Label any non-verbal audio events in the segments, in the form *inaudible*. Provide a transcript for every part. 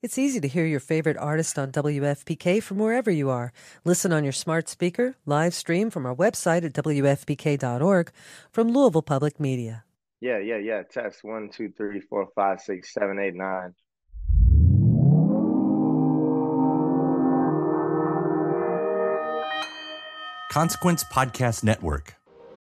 It's easy to hear your favorite artist on WFPK from wherever you are. Listen on your smart speaker, live stream from our website at WFPK.org from Louisville Public Media. Yeah, yeah, yeah. Test one, two, three, four, five, six, seven, eight, nine. Consequence Podcast Network.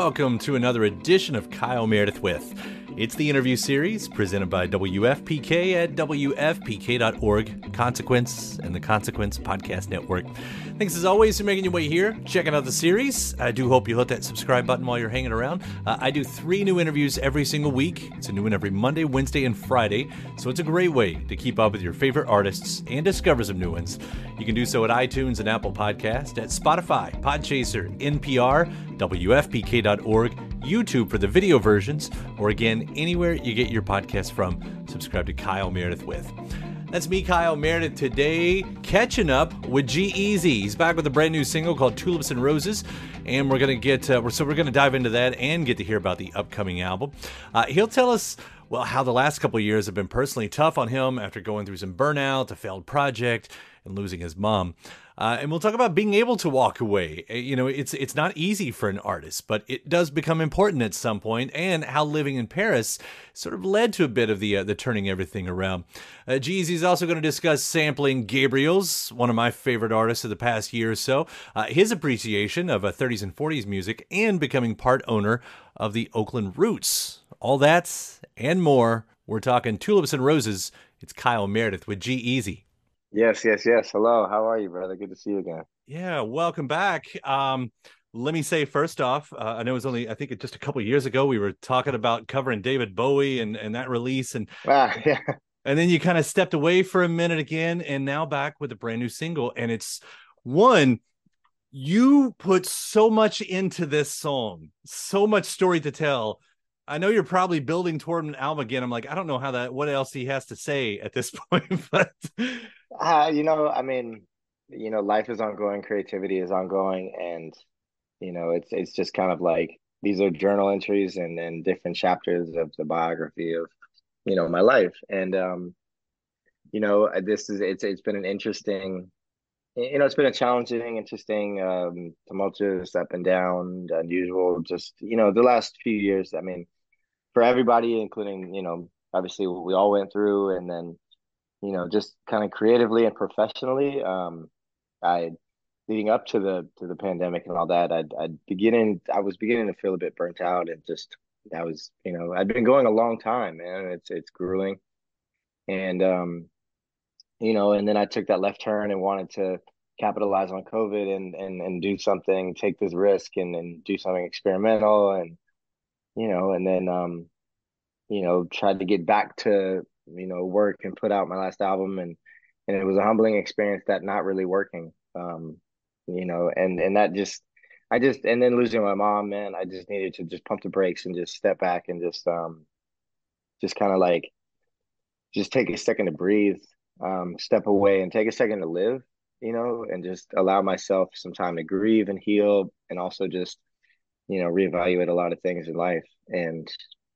Welcome to another edition of Kyle Meredith with. It's the interview series presented by WFPK at WFPK.org, Consequence, and the Consequence Podcast Network. Thanks as always for making your way here, checking out the series. I do hope you hit that subscribe button while you're hanging around. Uh, I do three new interviews every single week. It's a new one every Monday, Wednesday, and Friday, so it's a great way to keep up with your favorite artists and discover some new ones. You can do so at iTunes and Apple Podcast, at Spotify, Podchaser, NPR, WFPK.org, YouTube for the video versions, or again, anywhere you get your podcast from. Subscribe to Kyle Meredith with. That's me, Kyle Meredith, today catching up with G-Eazy. He's back with a brand new single called Tulips and Roses, and we're gonna get uh, so we're gonna dive into that and get to hear about the upcoming album. Uh, he'll tell us well how the last couple years have been personally tough on him after going through some burnout, a failed project, and losing his mom. Uh, and we'll talk about being able to walk away. Uh, You know, it's it's not easy for an artist, but it does become important at some point, and how living in Paris sort of led to a bit of the uh, the turning everything around. Uh, G-Eazy's also going to discuss sampling Gabriels, one of my favorite artists of the past year or so, uh, his appreciation of uh, 30s and 40s music, and becoming part owner of the Oakland Roots. All that and more. We're talking tulips and roses. It's Kyle Meredith with G-Eazy. Yes, yes, yes. Hello. How are you, brother? Good to see you again. Yeah, welcome back. Um, let me say first off, uh, I know it was only I think it just a couple years ago we were talking about covering David Bowie and and that release, and *laughs* Ah, yeah. and then you kind of stepped away for a minute again, and now back with a brand new single, and it's one you put so much into this song, so much story to tell. I know you're probably building toward an album again. I'm like, I don't know how that, what else he has to say at this *laughs* point, but Uh, you know, I mean, you know, life is ongoing, creativity is ongoing, and you know, it's it's just kind of like these are journal entries and then different chapters of the biography of, you know, my life. And um, you know, this is it's it's been an interesting, you know, it's been a challenging, interesting, um, tumultuous, up and down, unusual, just, you know, the last few years. I mean, for everybody, including, you know, obviously what we all went through, and then you know, just kind of creatively and professionally. Um, I leading up to the to the pandemic and all that, I'd I'd beginning I was beginning to feel a bit burnt out and just I was, you know, I'd been going a long time, man. It's it's grueling. And um, you know, and then I took that left turn and wanted to capitalize on COVID and and and do something, take this risk and and do something experimental and you know, and then um, you know, tried to get back to you know work and put out my last album and and it was a humbling experience that not really working um you know and and that just I just and then losing my mom, man, I just needed to just pump the brakes and just step back and just um just kind of like just take a second to breathe, um, step away and take a second to live, you know, and just allow myself some time to grieve and heal and also just, you know, reevaluate a lot of things in life and,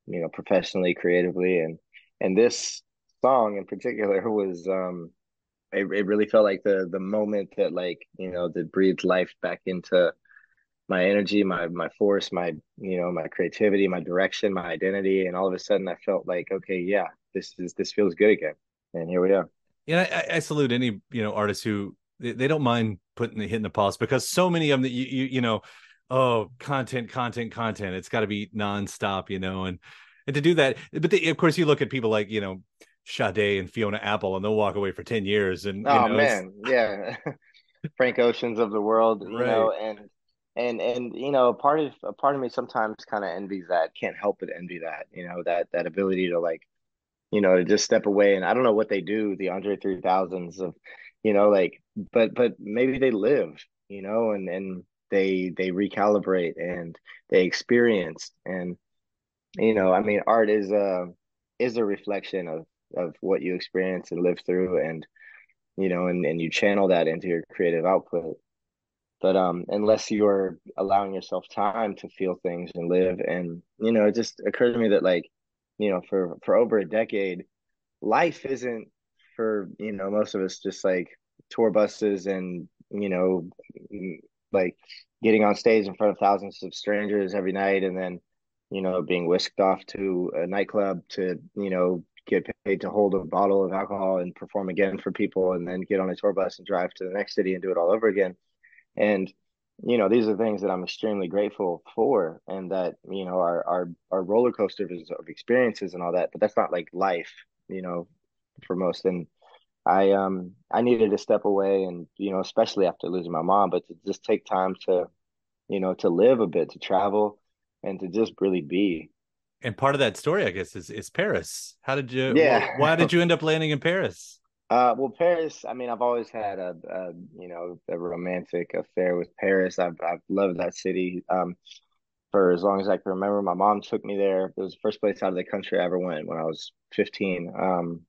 you know, professionally, creatively. And and this song in particular was um it, it really felt like the the moment that like, you know, that breathed life back into my energy, my my force, my you know my creativity, my direction, my identity, and all of a sudden I felt like okay, yeah, this is this feels good again, and here we are. Yeah, I, I salute any you know artists who they, they don't mind putting the hitting the pause because so many of them that you you you know, oh content, content, content. It's got to be nonstop, you know, and and to do that, but the, of course you look at people like you know Sade and Fiona Apple, and they'll walk away for ten years, and oh know, man, yeah, *laughs* Frank Oceans of the world, you right. know, and and and you know, a part of a part of me sometimes kind of envies that, can't help but envy that, you know, that that ability to like, you know, to just step away. And I don't know what they do, the Andre three thousands of, you know, like, but but maybe they live, you know, and and they they recalibrate and they experience and you know, I mean, art is a is a reflection of of what you experience and live through and you know and and you channel that into your creative output. But um unless you're allowing yourself time to feel things and live and you know it just occurred to me that like you know for for over a decade life isn't for you know most of us just like tour buses and you know like getting on stage in front of thousands of strangers every night and then you know being whisked off to a nightclub to you know get paid to hold a bottle of alcohol and perform again for people and then get on a tour bus and drive to the next city and do it all over again. And you know these are things that i'm extremely grateful for and that you know our, are, are roller coasters of experiences and all that but that's not like life you know for most. And i um i needed to step away and you know especially after losing my mom but to just take time to you know to live a bit to travel and to just really be and part of that story i guess is is paris how did you yeah why did you end up landing in paris uh, well, Paris. I mean, I've always had a, a, you know a romantic affair with Paris. I've I've loved that city um, for as long as I can remember. My mom took me there. It was the first place out of the country I ever went when I was 15, um,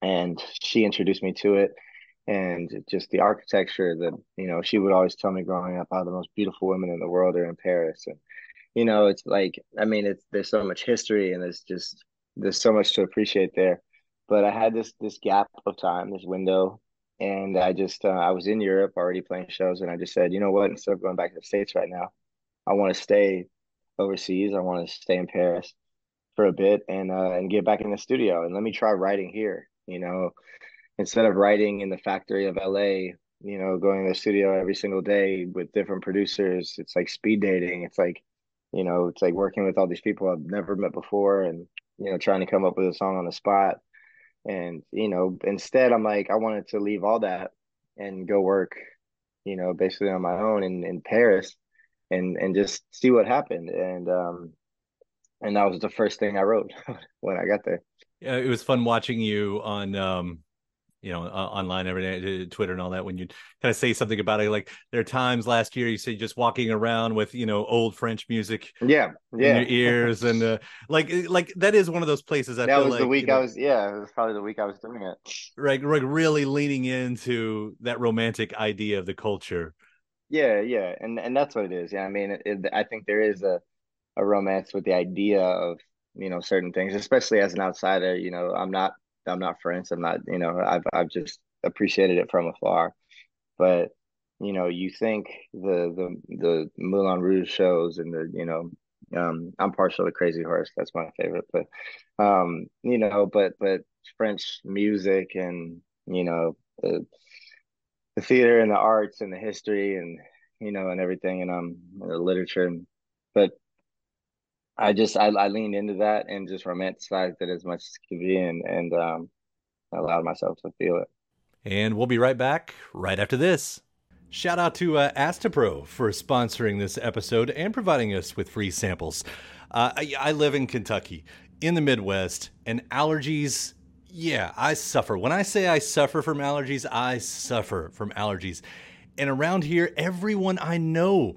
and she introduced me to it. And just the architecture that you know, she would always tell me growing up, how the most beautiful women in the world are in Paris." And you know, it's like I mean, it's there's so much history and there's just there's so much to appreciate there but I had this this gap of time, this window, and I just uh, I was in Europe already playing shows, and I just said, you know what, instead of going back to the states right now, I want to stay overseas. I want to stay in Paris for a bit and uh, and get back in the studio and let me try writing here. You know, instead of writing in the factory of LA, you know, going to the studio every single day with different producers. It's like speed dating. It's like, you know, it's like working with all these people I've never met before and, you know, trying to come up with a song on the spot. And, you know, instead I'm like, I wanted to leave all that and go work, you know, basically on my own in, in Paris and, and just see what happened. And, um, and that was the first thing I wrote *laughs* when I got there. Yeah, it was fun watching you on um you know, uh, online every day, Twitter and all that. When you kind of say something about it, like there are times last year you say just walking around with you know old French music, yeah, yeah, in your ears, and uh, *laughs* like uh, like that is one of those places. I that feel was like, the week you know, I was, yeah, it was probably the week I was doing it. Right, like really leaning into that romantic idea of the culture. Yeah, yeah, and and that's what it is. Yeah, I mean, it, it, I think there is a a romance with the idea of you know certain things, especially as an outsider. You know, I'm not I'm not French. I'm not, you know, I've I've just appreciated it from afar. But you know, you think the the the Moulin Rouge shows and the you know, um, I'm partial to Crazy Horse. That's my favorite. But um, you know, but but French music and you know the the theater and the arts and the history and you know and everything and um the literature. But I just I, I leaned into that and just romanticized it as much as could be and and um, allowed myself to feel it. And we'll be right back right after this. Shout out to uh, Astepro for sponsoring this episode and providing us with free samples. Uh, I, I live in Kentucky, in the Midwest, and allergies. Yeah, I suffer. When I say I suffer from allergies, I suffer from allergies. And around here, everyone I know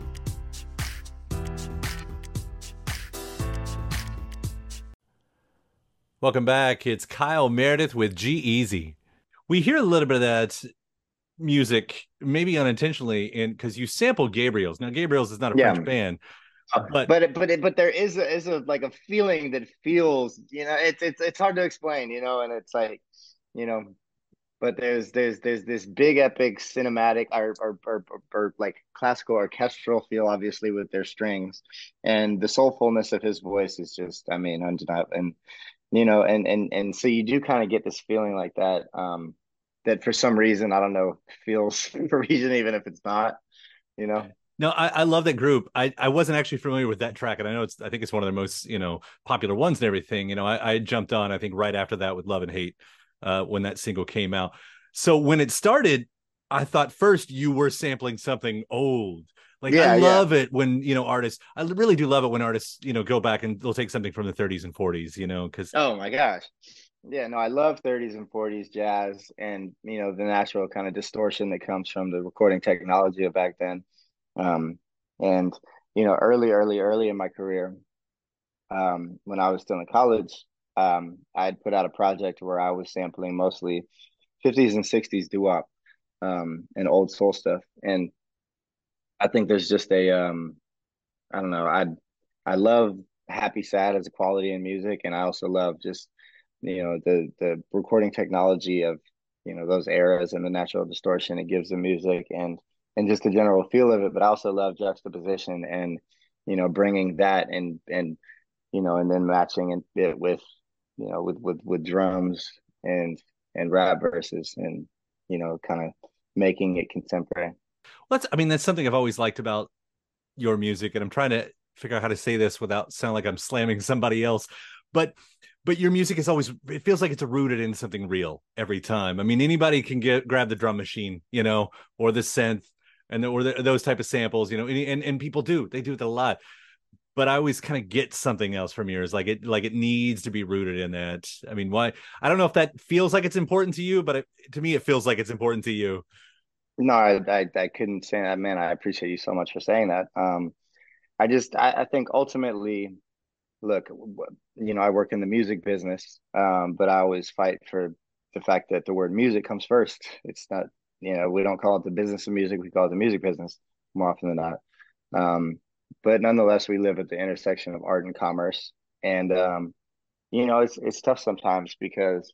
Welcome back. It's Kyle Meredith with G-Eazy. We hear a little bit of that music, maybe unintentionally, in because you sample Gabriels. Now, Gabriels is not a Yeah. French band, Uh, But- but but it, but there is a, is a like a feeling that feels you know it's it's it's hard to explain you know and it's like you know but there's there's there's this big epic cinematic or or, or, or, or like classical orchestral feel obviously with their strings and the soulfulness of his voice is just I mean undeniable and you know and and and so you do kind of get this feeling like that um that for some reason I don't know feels *laughs* Parisian even if it's not you know No, I, I love that group. I, I wasn't actually familiar with that track, and I know it's I think it's one of their most you know popular ones and everything. You know, I, I jumped on I think right after that with Love and Hate uh, when that single came out. So when it started, I thought first you were sampling something old. Like Yeah, I yeah. love it when you know artists. I really do love it when artists you know go back and they'll take something from the 30s and 40s. You know, because Oh my gosh. Yeah, no, I love 30s and 40s jazz and you know the natural kind of distortion that comes from the recording technology of back then. Um and you know early early early in my career um when I was still in college um I'd put out a project where I was sampling mostly 50s and 60s doo-wop um and old soul stuff and I think there's just a um I don't know I I love happy sad as a quality in music and I also love just you know the the recording technology of you know those eras and the natural distortion it gives the music and and just the general feel of it but I also love juxtaposition and you know bringing that and and you know and then matching it with you know with with with drums and and rap verses and you know kind of making it contemporary that's I mean that's something I've always liked about your music, and I'm trying to figure out how to say this without sound like I'm slamming somebody else, but but your music is always it feels like it's rooted in something real every time. I mean anybody can get grab the drum machine, you know, or the synth and the, or the, those type of samples, you know, and, and and people do they do it a lot. but I always kind of get something else from yours. Like it, like it needs to be rooted in that. I mean, why? I don't know if that feels like it's important to you, but it, to me, it feels like it's important to you. No, I, I, I couldn't say that, man. I appreciate you so much for saying that. Um, I just, I, I think ultimately, look, you know, I work in the music business, um, but I always fight for the fact that the word music comes first. *laughs* It's not, you know, we don't call it the business of music; we call it the music business more often than not. Um, but nonetheless, we live at the intersection of art and commerce, and um, you know, it's it's tough sometimes because,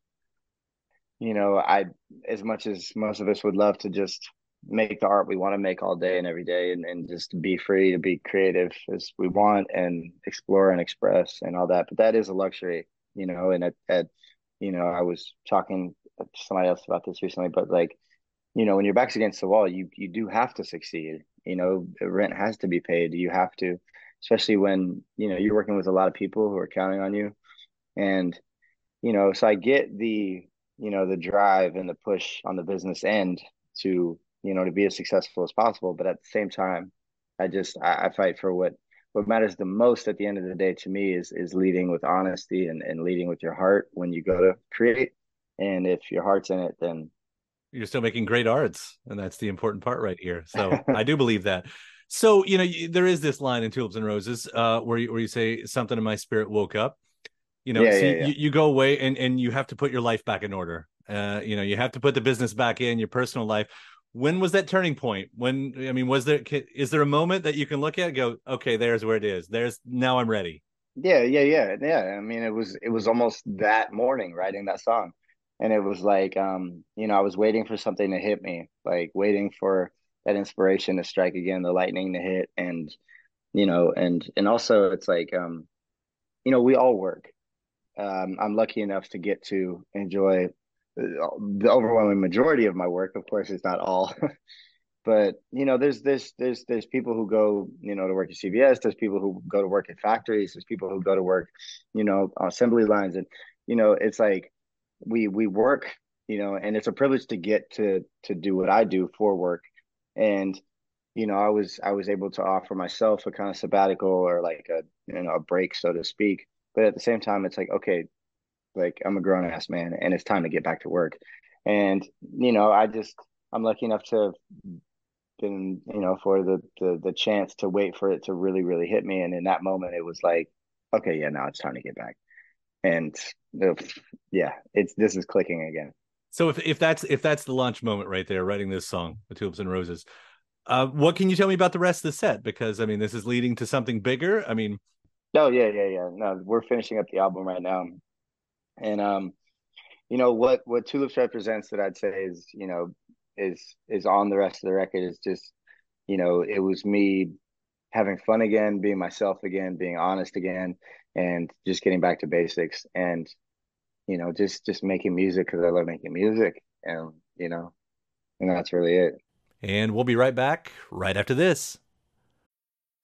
you know, I as much as most of us would love to just make the art we want to make all day and every day and, and just be free to be creative as we want and explore and express and all that but that is a luxury you know and at, at you know i was talking to somebody else about this recently but like you know when your back's against the wall you you do have to succeed you know rent has to be paid you have to especially when you know you're working with a lot of people who are counting on you. And you know so i get the you know the drive and the push on the business end to you know to be as successful as possible. But at the same time i just i, I fight for what what matters the most at the end of the day to me is is leading with honesty and, and leading with your heart when you go to create. And if your heart's in it then you're still making great arts and that's the important part right here. So *laughs* i do believe that. So you know there is this line in tulips and roses uh, where you, where you say something in my spirit woke up you know Yeah, so yeah, you, yeah. you go away and and you have to put your life back in order. Uh, you know you have to put the business back in your personal life. When was that turning point? When i mean was there is there a moment that you can look at and go okay there's where it is. There's now i'm ready. Yeah, yeah, yeah, yeah. I mean, it was it was almost that morning writing that song, and it was like, um, you know, I was waiting for something to hit me, like waiting for that inspiration to strike again, the lightning to hit, and you know, and and also it's like, um, you know, we all work. Um, I'm lucky enough to get to enjoy the the overwhelming majority of my work. Of course, it's not all, *laughs* but you know there's there's there's there's people who go you know to work at CVS. there's people who go to work at factories there's people who go to work you know assembly lines and you know it's like we we work you know and it's a privilege to get to to do what i do for work and you know i was i was able to offer myself a kind of sabbatical or like a you know a break so to speak but at the same time it's like okay like i'm a grown-ass man and it's time to get back to work. And you know i just i'm lucky enough to been you know for the, the the chance to wait for it to really really hit me. And in that moment it was like okay yeah now it's time to get back. And yeah it's this is clicking again. So if if that's if that's the launch moment right there writing this song the tulips and roses uh what can you tell me about the rest of the set? Because i mean this is leading to something bigger. I mean no yeah yeah yeah. No we're finishing up the album right now. And um you know what what tulips represents that i'd say is you know is is on the rest of the record is just you know it was me having fun again being myself again being honest again and just getting back to basics and you know just just making music because i love making music and you know and that's really it. And we'll be right back right after this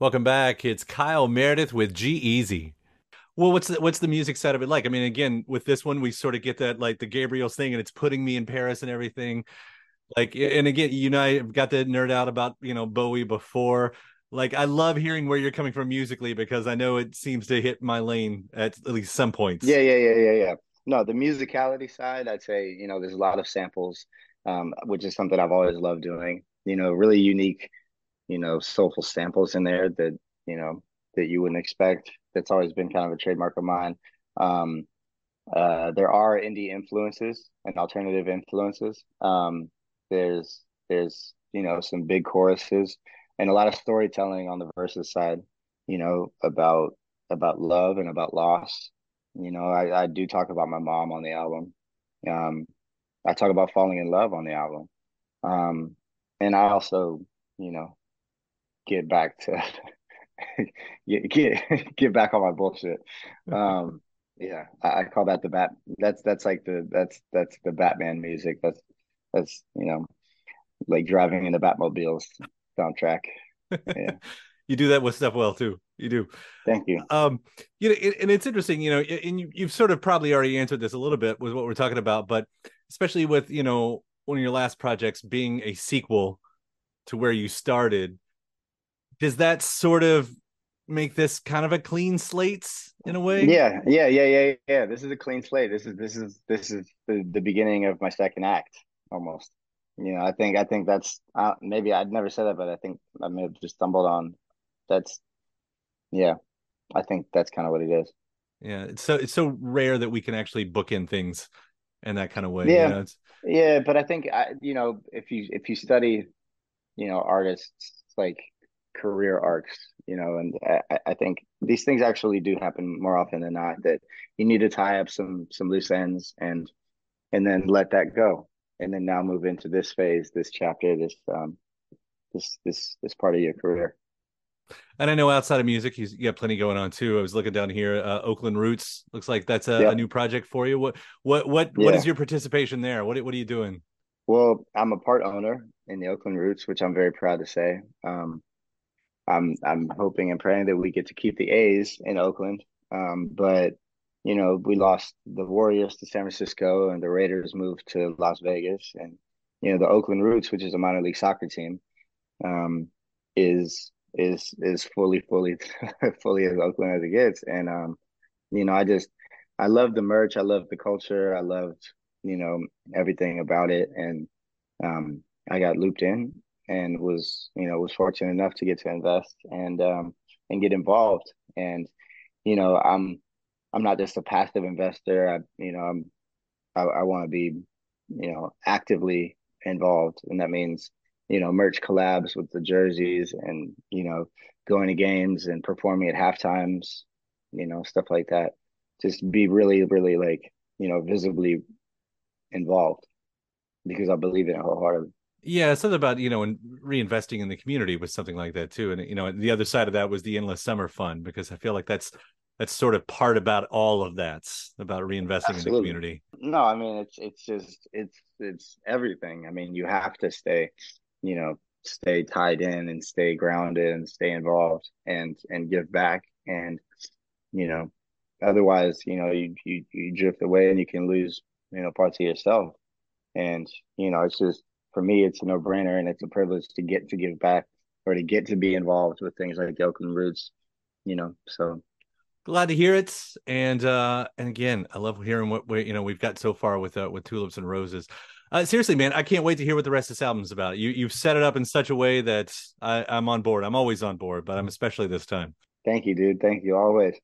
Welcome back. It's kyle meredith with G-Eazy well what's the, what's the music side of it like? I mean again with this one we sort of get that like the Gabriels thing and it's putting me in paris and everything. Like and again you know i've got the nerd out about you know bowie before. Like i love hearing where you're coming from musically because i know it seems to hit my lane at at least some points. Yeah yeah yeah yeah yeah. No the musicality side i'd say you know there's a lot of samples um, which is something i've always loved doing. You know really unique you know soulful samples in there that you know that you wouldn't expect. That's always been kind of a trademark of mine. Um, uh, there are indie influences and alternative influences. Um, there's there's you know some big choruses and a lot of storytelling on the verses side you know about about love and about loss. You know i, I do talk about my mom on the album. Um, i talk about falling in love on the album. Um, and i also you know get back to *laughs* get, get get back on my bullshit. Um, yeah, I, I, call that the bat. That's that's like the that's that's the Batman music. That's that's you know like driving in the Batmobiles soundtrack. Yeah. *laughs* you do that with stuff well too. You do. Thank you. Um, you know, and it's interesting, you know, and you, you've sort of probably already answered this a little bit with what we're talking about, but especially with you know one of your last projects being a sequel to where you started, does that sort of make this kind of a clean slate in a way? Yeah, yeah, yeah, yeah, yeah. This is a clean slate. This is this is this is the, the beginning of my second act almost. You know, I think I think that's uh, maybe I'd never said that, but I think I may have just stumbled on. That's yeah, I think that's kind of what it is. Yeah, it's so it's so rare that we can actually book in things in that kind of way. Yeah, you know, yeah, but I think I, you know if you if you study, you know, artists like career arcs, you know, and I, I think these things actually do happen more often than not. That you need to tie up some some loose ends and and then let that go and then now move into this phase, this chapter, this um, this this this part of your career. And I know outside of music, you got plenty going on too. I was looking down here, uh, Oakland Roots looks like that's a, a, new project for you. What what what yeah. what is your participation there? What what are you doing? Well, I'm a part owner in the Oakland Roots, which I'm very proud to say. Um, I'm I'm hoping and praying that we get to keep the A's in Oakland. Um, but you know, we lost the Warriors to San Francisco and the Raiders moved to Las Vegas. And, you know, the Oakland Roots, which is a minor league soccer team, um, is is is fully, fully, *laughs* fully as Oakland as it gets. And um, you know, I just I love the merch, I love the culture, I loved, you know, everything about it. And um I got looped in and was, you know, was fortunate enough to get to invest and um and get involved. And, you know, I'm I'm not just a passive investor. I, you know, I'm, I, I want to be, you know, actively involved, and that means, you know, merch collabs with the jerseys, and you know, going to games and performing at half times, you know, stuff like that. Just be really, really like, you know, visibly involved because I believe in it wholeheartedly. Yeah, something about you know, and reinvesting in the community was something like that too. And you know, the other side of that was the endless summer fund because I feel like that's that's sort of part about all of that about reinvesting Absolutely. in the community no i mean it's it's just it's it's everything i mean you have to stay you know stay tied in and stay grounded and stay involved and and give back and you know otherwise you know you you, you drift away and you can lose you know parts of yourself and you know it's just for me it's a no-brainer and it's a privilege to get to give back or to get to be involved with things like Oakland Roots you know so. Glad to hear it and uh and again i love hearing what we you know we've got so far with uh with tulips and roses. Uh seriously man i can't wait to hear what the rest of this album's about. You you've set it up in such a way that i i'm on board. I'm always on board but i'm especially this time. Thank you dude. Thank you always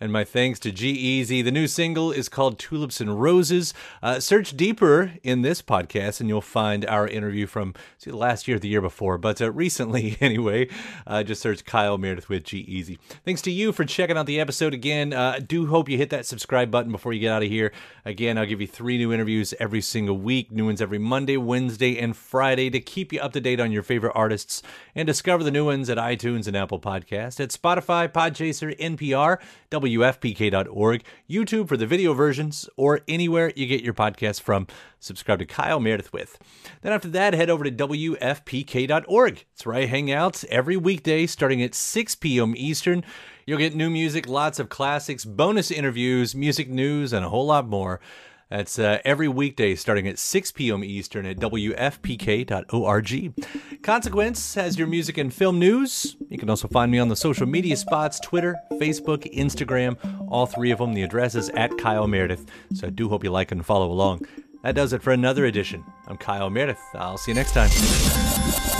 and my thanks to G-Eazy. The new single is called Tulips and Roses. Uh, search deeper in this podcast and you'll find our interview from see, last year, the year before, but uh, recently *laughs* anyway. Uh, just search Kyle Meredith with G-Eazy. Thanks to you for checking out the episode again. Uh, do hope you hit that subscribe button before you get out of here. Again, I'll give you three new interviews every single week, new ones every Monday, Wednesday, and Friday to keep you up to date on your favorite artists and discover the new ones at iTunes and Apple Podcast, at Spotify, Podchaser, NPR, W wfpk.org, YouTube for the video versions, or anywhere you get your podcast from. Subscribe to Kyle Meredith with. Then after that, head over to wfpk.org. It's where I hang out every weekday starting at 6 p.m. Eastern. You'll get new music, lots of classics, bonus interviews, music news, and a whole lot more. That's uh, every weekday starting at 6 p.m. Eastern at WFPK.org. Consequence has your music and film news. You can also find me on the social media spots Twitter, Facebook, Instagram, all three of them. The address is at Kyle Meredith. So I do hope you like and follow along. That does it for another edition. I'm Kyle Meredith. I'll see you next time.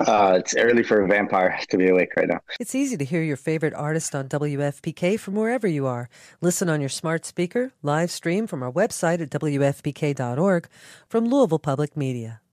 Uh, it's early for a vampire to be awake right now. It's easy to hear your favorite artist on WFPK from wherever you are. Listen on your smart speaker, live stream from our website at WFPK.org from Louisville Public Media.